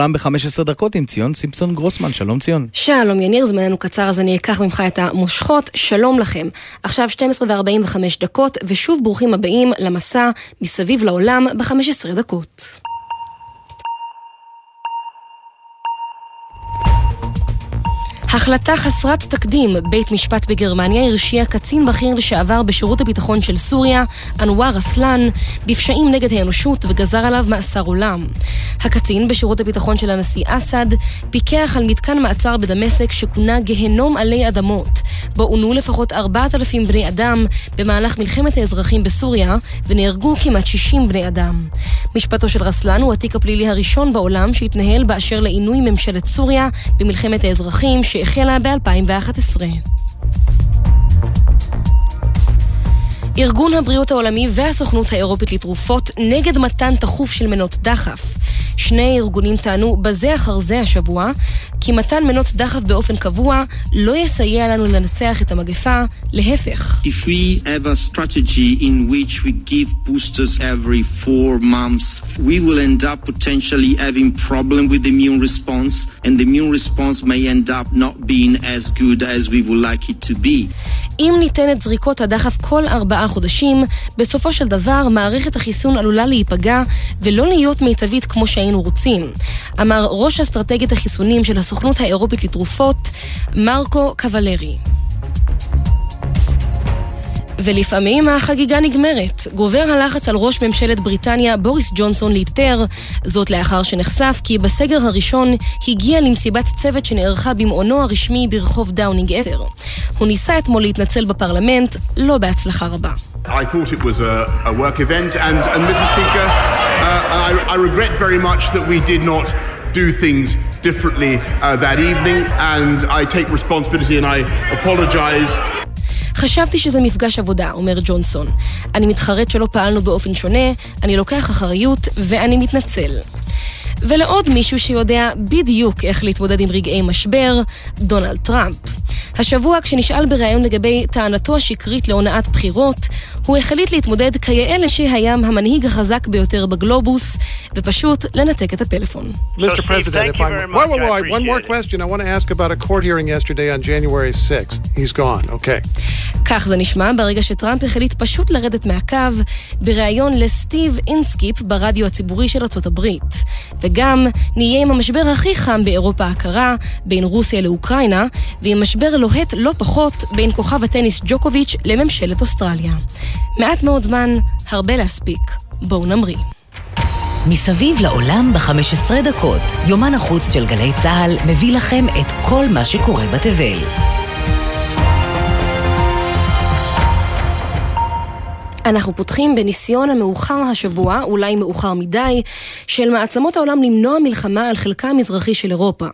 עולם ב-15 דקות עם ציון סימפסון גרוסמן, שלום ציון. שלום יניר, זמננו קצר אז אני אקח ממך את המושכות, שלום לכם. עכשיו 12 ו-45 דקות, ושוב ברוכים הבאים למסע מסביב לעולם ב-15 דקות. החלטה חסרת תקדים, בית משפט בגרמניה הרשיע קצין בכיר לשעבר בשירות הביטחון של סוריה, אנואר אסלן, בפשעים נגד האנושות וגזר עליו מאסר עולם. הקצין בשירות הביטחון של הנשיא אסד פיקח על מתקן מעצר בדמשק שכונה גהנום עלי אדמות, בו עונו לפחות 4,000 בני אדם במהלך מלחמת האזרחים בסוריה, ונהרגו כמעט 60 בני אדם. משפטו של רסלן הוא התיק הפלילי הראשון בעולם שהתנהל באשר לעינוי ממשלת סוריה במלחמת האזרחים, שהחלה ב-2011. ארגון הבריאות העולמי והסוכנות האירופית לתרופות נגד מתן תכוף של מנות דחף. שני ארגונים טענו בזה אחר זה השבוע כי מתן מנות דחף באופן קבוע לא יסייע לנו לנצח את המגפה, להפך. If we have a strategy in which we give boosters every four months, we will end up potentially having problem with the immune response, and the immune response may end up not being as good as we would like it to be. אם ניתן את זריקות הדחף כל ארבעה חודשים, בסופו של דבר מערכת החיסון עלולה להיפגע ולא להיות מיטבית כמו שהיינו רוצים, אמר ראש אסטרטגיית החיסונים של הסוכנות האירופית לתרופות, מרקו קוולרי. ולפעמים החגיגה נגמרת. גובר הלחץ על ראש ממשלת בריטניה בוריס ג'ונסון להתפטר, זאת לאחר שנחשף כי בסגר הראשון הגיע למסיבת צוות שנערכה במעונו הרשמי ברחוב דאונינג 10. הוא ניסה אתמול להתנצל בפרלמנט, לא בהצלחה רבה. I thought it was a, a work event, and, and Mrs. Speaker, uh, I, I regret very much that we did not do things differently uh, that evening, and I take responsibility and I apologize חשבתי שזה מפגש עבודה, אומר ג'ונסון. אני מתחרט שלא פעלנו באופן שונה, אני לוקח אחריות ואני מתנצל. ולעוד מישהו שיודע בדיוק איך להתמודד עם רגעי משבר, דונלד טראמפ. השבוע כשנשאל בריאיון לגבי טענתו השקרית להונאת בחירות, הוא החליט להתמודד כיאה שהיה המנהיג החזק ביותר בגלובוס, ופשוט לנתק את הפלאפון. Mr. President, if I'm... Wait, wait, wait, one more question. I want to ask about a court hearing yesterday on January 6th. He's gone, okay. כך זה נשמע ברגע שטראמפ החליט פשוט לרדת מהקו בריאיון לסטיב אינסקיפ ברדיו הציבורי של ארה"ב. וגם נהיה עם המשבר הכי חם באירופה הקרה, בין רוסיה לאוקראינה, ועם משבר לוהט לא פחות בין כוכב הטניס ג'וקוביץ' לממשלת אוסטרליה. מעט מאוד זמן, הרבה להספיק. בואו נמריא. מסביב לעולם ב-15 דקות, יומן החוץ של גלי צה"ל מביא לכם את כל מה שקורה בתבל. אנחנו פותחים בניסיון המאוחר השבוע, אולי מאוחר מדי, של מעצמות העולם למנוע מלחמה על חלקה המזרחי של אירופה.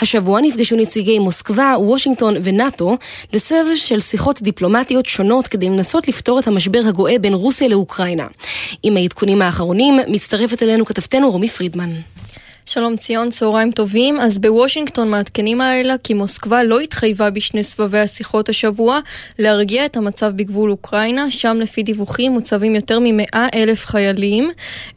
השבוע נפגשו נציגי מוסקבה, וושינגטון ונאט"ו לסבב של שיחות דיפלומטיות שונות כדי לנסות לפתור את המשבר הגואה בין רוסיה לאוקראינה. עם העדכונים האחרונים מצטרפת אלינו כתבתנו רומי פרידמן. שלום ציון, צהריים טובים. אז בוושינגטון מעדכנים הלילה כי מוסקבה לא התחייבה בשני סבבי השיחות השבוע להרגיע את המצב בגבול אוקראינה, שם לפי דיווחים מוצבים יותר ממאה אלף חיילים.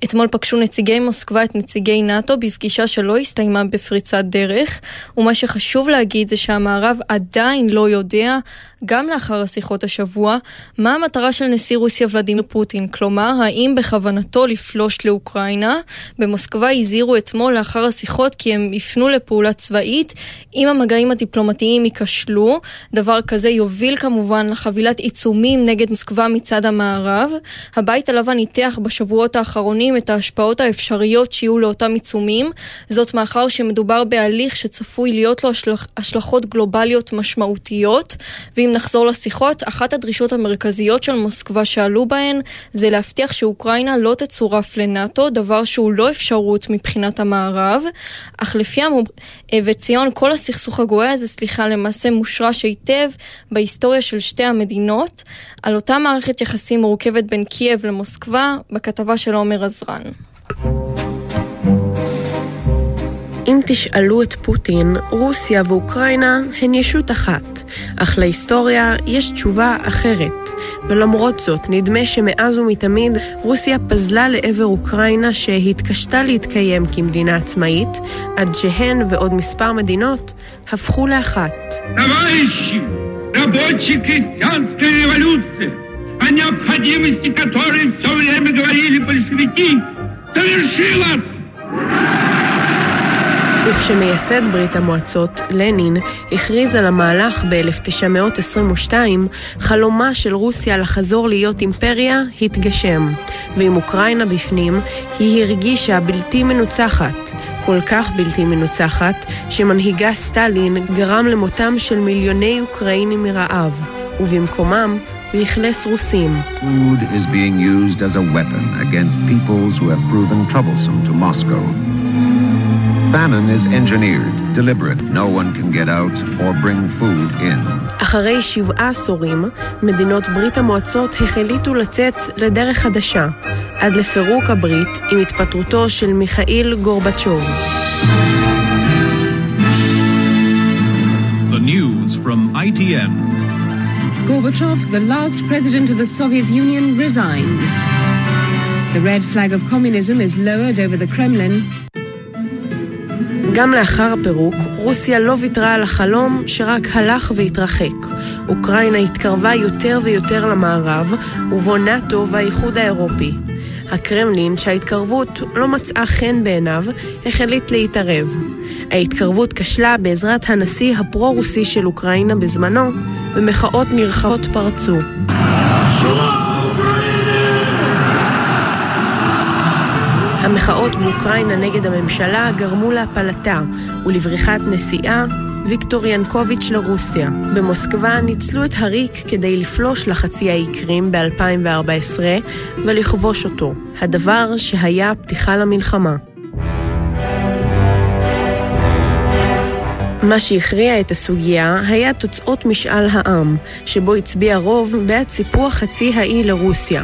אתמול פגשו נציגי מוסקבה את נציגי נאט"ו בפגישה שלא הסתיימה בפריצת דרך, ומה שחשוב להגיד זה שהמערב עדיין לא יודע, גם לאחר השיחות השבוע, מה המטרה של נשיא רוסיה ולדימיר פוטין, כלומר, האם בכוונתו לפלוש לאוקראינה. במוסקבה הזהירו אתמול לאחר השיחות כי הם יפנו לפעולה צבאית אם המגעים הדיפלומטיים ייכשלו. דבר כזה יוביל כמובן לחבילת עיצומים נגד מוסקבה מצד המערב. הבית הלבן ניתח בשבועות האחרונים את ההשפעות האפשריות שיהיו לאותם עיצומים, זאת מאחר שמדובר בהליך שצפוי להיות לו השלכ... השלכות גלובליות משמעותיות. ואם נחזור לשיחות, אחת הדרישות המרכזיות של מוסקבה שעלו בהן זה להבטיח שאוקראינה לא תצורף לנאט"ו, דבר שהוא לא אפשרות מבחינת המערב. המערב, אך לפי המוב... וציון, כל הסכסוך הגואה הזה, סליחה, למעשה מושרש היטב בהיסטוריה של שתי המדינות, על אותה מערכת יחסים מורכבת בין קייב למוסקבה, בכתבה של עומר עזרן. תשאלו את פוטין, רוסיה ואוקראינה הן ישות אחת, אך להיסטוריה יש תשובה אחרת. ולמרות זאת, נדמה שמאז ומתמיד רוסיה פזלה לעבר אוקראינה שהתקשתה להתקיים כמדינה עצמאית, עד שהן ועוד מספר מדינות הפכו לאחת. о необходимости которой все время говорили большевики, совершилась! וכשמייסד ברית המועצות, לנין, הכריז על המהלך ב-1922, חלומה של רוסיה לחזור להיות אימפריה התגשם, ועם אוקראינה בפנים, היא הרגישה בלתי מנוצחת, כל כך בלתי מנוצחת, שמנהיגה סטלין גרם למותם של מיליוני אוקראינים מרעב, ובמקומם ואכלס רוסים. Food is being used as a weapon against peoples who have proven troublesome to Moscow. Famine is engineered, deliberate. No one can get out or bring food in. אחרי שבעה עשורים, מדינות ברית המועצות החליטו לצאת לדרך חדשה, עד לפירוק הברית עם התפטרותו של מיכאיל גורבצ'וב. The news from ITN. Gorbachev, the last president of the Soviet Union, resigns. The red flag of communism is lowered over the Kremlin. גם לאחר הפירוק, רוסיה לא ויתרה על החלום שרק הלך והתרחק. אוקראינה התקרבה יותר ויותר למערב, ובו נאט"ו והאיחוד האירופי. הקרמלין, שההתקרבות לא מצאה חן בעיניו, החליט להתערב. ההתקרבות כשלה בעזרת הנשיא הפרו-רוסי של אוקראינה בזמנו, ומחאות נרחבות פרצו. המחאות באוקראינה נגד הממשלה גרמו להפלתה ולבריחת נשיאה ויקטור ינקוביץ' לרוסיה. במוסקבה ניצלו את הריק כדי לפלוש לחצי האי קרים ב-2014 ולכבוש אותו, הדבר שהיה פתיחה למלחמה. מה שהכריע את הסוגיה היה תוצאות משאל העם, שבו הצביע רוב בעד סיפוח חצי האי לרוסיה.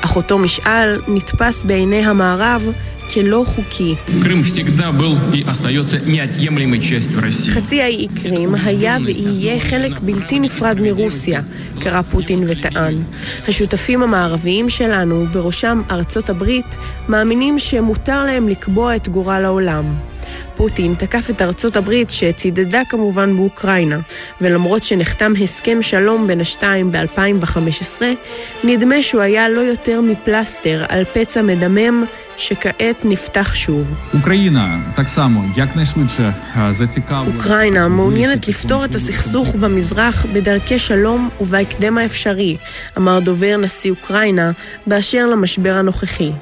אך אותו משאל נתפס בעיני המערב כלא חוקי. חצי האי קרים היה ויהיה חלק בלתי נפרד מרוסיה, קרא פוטין וטען. השותפים המערביים שלנו, בראשם ארצות הברית, מאמינים שמותר להם לקבוע את גורל העולם. פוטין תקף את ארצות הברית שצידדה כמובן באוקראינה, ולמרות שנחתם הסכם שלום בין השתיים ב-2015, נדמה שהוא היה לא יותר מפלסטר על פצע מדמם שכעת נפתח שוב. אוקראינה, תקסמו, אוקראינה מעוניינת לפתור את הסכסוך במזרח בדרכי שלום ובהקדם האפשרי, אמר דובר נשיא אוקראינה, באשר למשבר הנוכחי.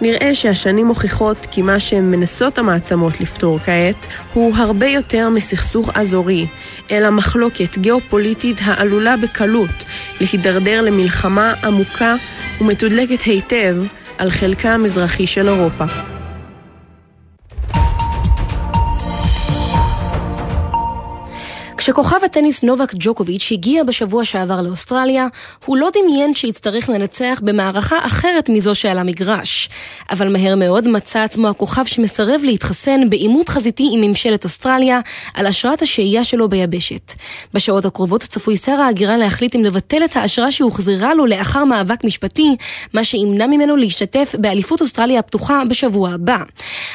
נראה שהשנים מוכיחות כי מה שמנסות המעצמות לפתור כעת הוא הרבה יותר מסכסוך אזורי, אלא מחלוקת גיאופוליטית העלולה בקלות להידרדר למלחמה עמוקה ומתודלקת היטב על חלקה המזרחי של אירופה. כשכוכב הטניס נובק ג'וקוביץ' הגיע בשבוע שעבר לאוסטרליה, הוא לא דמיין שיצטרך לנצח במערכה אחרת מזו שעל המגרש. אבל מהר מאוד מצא עצמו הכוכב שמסרב להתחסן בעימות חזיתי עם ממשלת אוסטרליה על אשרת השהייה שלו ביבשת. בשעות הקרובות צפוי שר ההגירה להחליט אם לבטל את האשרה שהוחזרה לו לאחר מאבק משפטי, מה שימנע ממנו להשתתף באליפות אוסטרליה הפתוחה בשבוע הבא.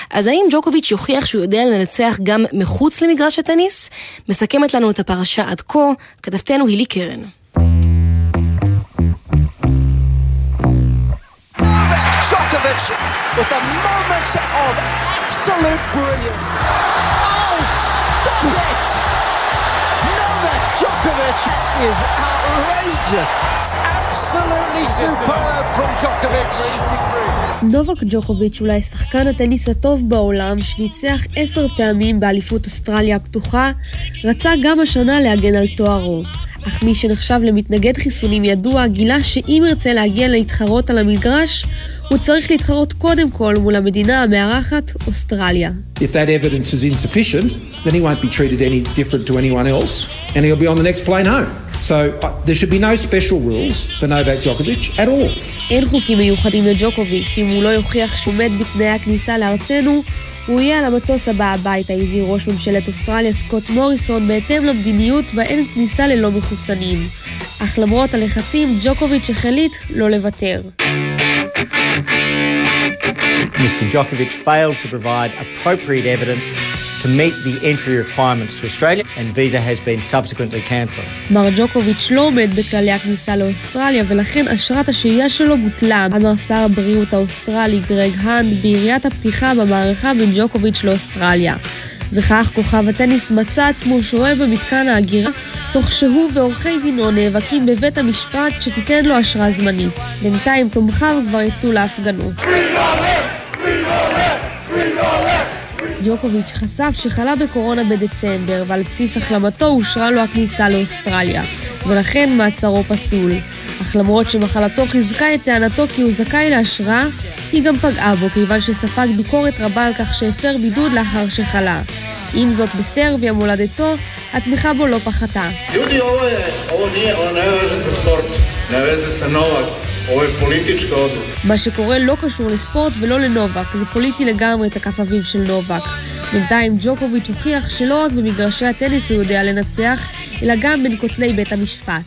אז האם ג'וקוביץ' יוכיח שהוא יודע לנצח גם מחוץ למגרש הטניס? מסכמת לנו את הפרשה עד כה, כתבתנו הילי קרן. With a moment of absolute brilliance. Oh, stop it! Novak Djokovic is outrageous. Absolutely superb from Djokovic. נובק ג'וקוביץ' אולי שחקן הטניס הטוב בעולם, שניצח עשר פעמים באליפות אוסטרליה הפתוחה, רצה גם השנה להגן על תוארו. אך מי שנחשב למתנגד חיסונים ידוע, גילה שאם ירצה להגיע להתחרות על המגרש, הוא צריך להתחרות קודם כל מול המדינה המארחת, אוסטרליה. If that evidence is insufficient, then he won't be treated any different to anyone else, and he'll be on the next plane home. So uh, there should be no special rules for Novak Djokovic at all. אין חוקים מיוחדים לג'וקוביץ', אם הוא לא יוכיח שהוא עומד בתנאי הכניסה לארצנו, הוא יהיה על המטוס הבא הביתה, הזהיר ראש ממשלת אוסטרליה סקוט מוריסון, בהתאם למדיניות בה אין כניסה ללא מחוסנים. אך למרות הלחצים, ג'וקוביץ' החליט לא לוותר. Mr Djokovic failed to provide appropriate evidence to meet the entry requirements to Australia and visa has been subsequently cancelled. מר ג'וקוביץ' לא עומד בכללי הכניסה לאוסטרליה ולכן אשרת השהייה שלו בוטלה, אמר שר הבריאות האוסטרלי גרג האנד ביריית הפתיחה במערכה בין ג'וקוביץ' לאוסטרליה. וכך כוכב הטניס מצא עצמו שוהה במתקן ההגירה, תוך שהוא ועורכי דינו נאבקים בבית המשפט שתיתן לו אשרה זמנית. בינתיים תומכיו כבר יצאו להפגנות. ג'וקוביץ' חשף שחלה בקורונה בדצמבר, ועל בסיס החלמתו אושרה לו הכניסה לאוסטרליה, ולכן מעצרו פסול. אך למרות שמחלתו חיזקה את טענתו כי הוא זכאי לאשרה, היא גם פגעה בו, כיוון שספג ביקורת רבה על כך שהפר בידוד לאחר שחלה. עם זאת, בסרביה מולדתו, התמיכה בו לא פחתה. מה שקורה לא קשור לספורט ולא לנובק, זה פוליטי לגמרי, תקף אביו של נובק. בינתיים ג'וקוביץ' הוכיח שלא רק במגרשי הטניס הוא יודע לנצח, אלא גם בין כותלי בית המשפט.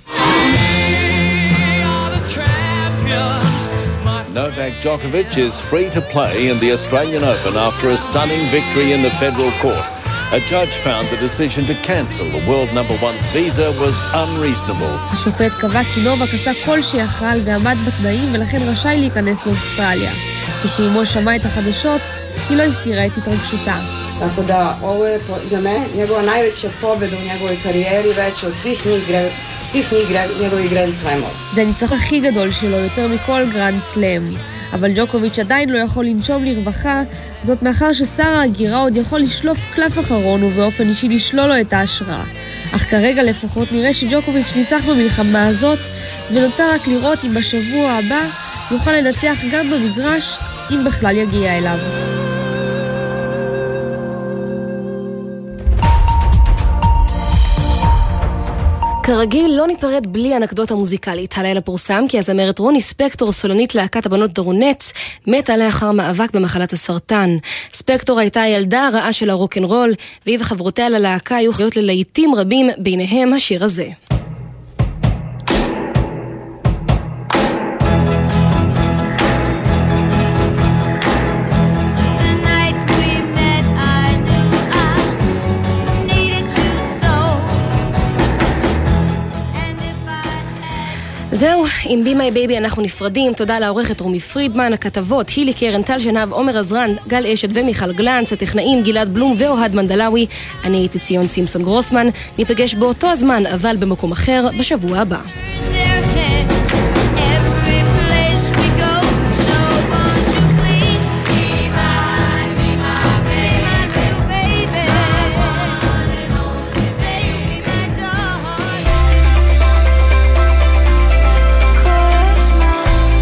Novak Djokovic is free to play in the Australian Open after a stunning victory in the federal court. A judge found the decision to cancel the world number one's visa was unreasonable. השופט קבע כי נובק עשה כל שיכל ועמד בתנאים ולכן רשאי להיכנס לאוסטרליה. כשאימו שמעה את החדשות, היא לא הסתירה את התרגשותה. Tako da ovo je za mene njegova najveća pobjeda u njegovoj karijeri, veća od svih njih, svih njih njegovih Grand Slamova. זה הניצח הכי גדול שלו, יותר מכל גרנד סלאם. אבל ג'וקוביץ' עדיין לא יכול לנשום לרווחה, זאת מאחר ששר ההגירה עוד יכול לשלוף קלף אחרון ובאופן אישי לשלול לו את האשרה. אך כרגע לפחות נראה שג'וקוביץ' ניצח במלחמה הזאת, ונותר רק לראות אם בשבוע הבא יוכל לנצח גם במגרש, אם בכלל יגיע אליו. כרגיל, לא ניפרד בלי אנקדוטה מוזיקלית. הלילה פורסם כי הזמרת רוני ספקטור, סולנית להקת הבנות דרונץ, מתה לאחר מאבק במחלת הסרטן. ספקטור הייתה הילדה הרעה של הרוקנרול, והיא וחברותיה ללהקה היו חיות ללהיטים רבים, ביניהם השיר הזה. זהו, עם Be My Baby אנחנו נפרדים. תודה לעורכת רומי פרידמן, הכתבות הילי קרן, טל שנהב, עומר עזרן, גל אשת ומיכל גלנץ, הטכנאים גלעד בלום ואוהד מנדלאווי. אני הייתי ציון סימפסון גרוסמן. ניפגש באותו הזמן, אבל במקום אחר, בשבוע הבא.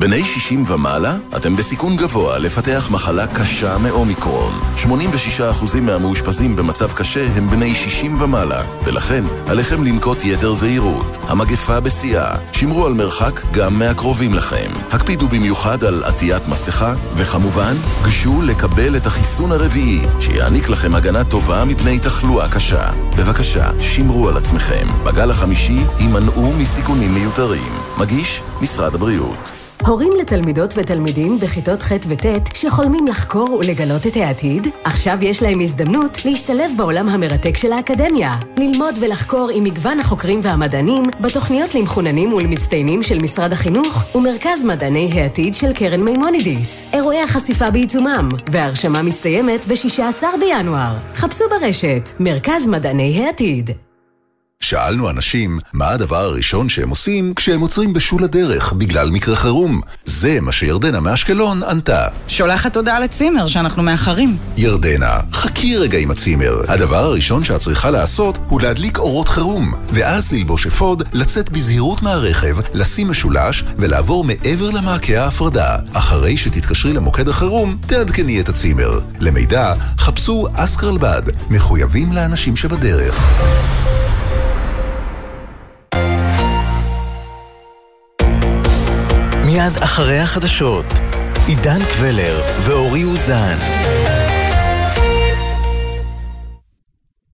בני 60 ומעלה, אתם בסיכון גבוה לפתח מחלה קשה מאומיקרון. 86% מהמאושפזים במצב קשה הם בני 60 ומעלה, ולכן עליכם לנקוט יתר זהירות. המגפה בשיאה, שמרו על מרחק גם מהקרובים לכם. הקפידו במיוחד על עטיית מסכה, וכמובן, גשו לקבל את החיסון הרביעי, שיעניק לכם הגנה טובה מפני תחלואה קשה. בבקשה, שמרו על עצמכם. בגל החמישי, הימנעו מסיכונים מיותרים. מגיש משרד הבריאות. הורים לתלמידות ותלמידים בכיתות ח' וט' שחולמים לחקור ולגלות את העתיד, עכשיו יש להם הזדמנות להשתלב בעולם המרתק של האקדמיה. ללמוד ולחקור עם מגוון החוקרים והמדענים בתוכניות למחוננים ולמצטיינים של משרד החינוך ומרכז מדעני העתיד של קרן מימונידיס. אירועי החשיפה בעיצומם, וההרשמה מסתיימת ב-16 בינואר. חפשו ברשת, מרכז מדעני העתיד. שאלנו אנשים מה הדבר הראשון שהם עושים כשהם עוצרים בשול הדרך בגלל מקרה חירום. זה מה שירדנה מאשקלון ענתה. שולחת הודעה לצימר שאנחנו מאחרים. ירדנה, חכי רגע עם הצימר. הדבר הראשון שאת צריכה לעשות הוא להדליק אורות חירום, ואז ללבוש אפוד, לצאת בזהירות מהרכב, לשים משולש ולעבור מעבר למעקה ההפרדה. אחרי שתתקשרי למוקד החירום, תעדכני את הצימר. למידע, חפשו אסקרלבד, מחויבים לאנשים שבדרך. מיד אחרי החדשות, עידן קבלר ואורי אוזן.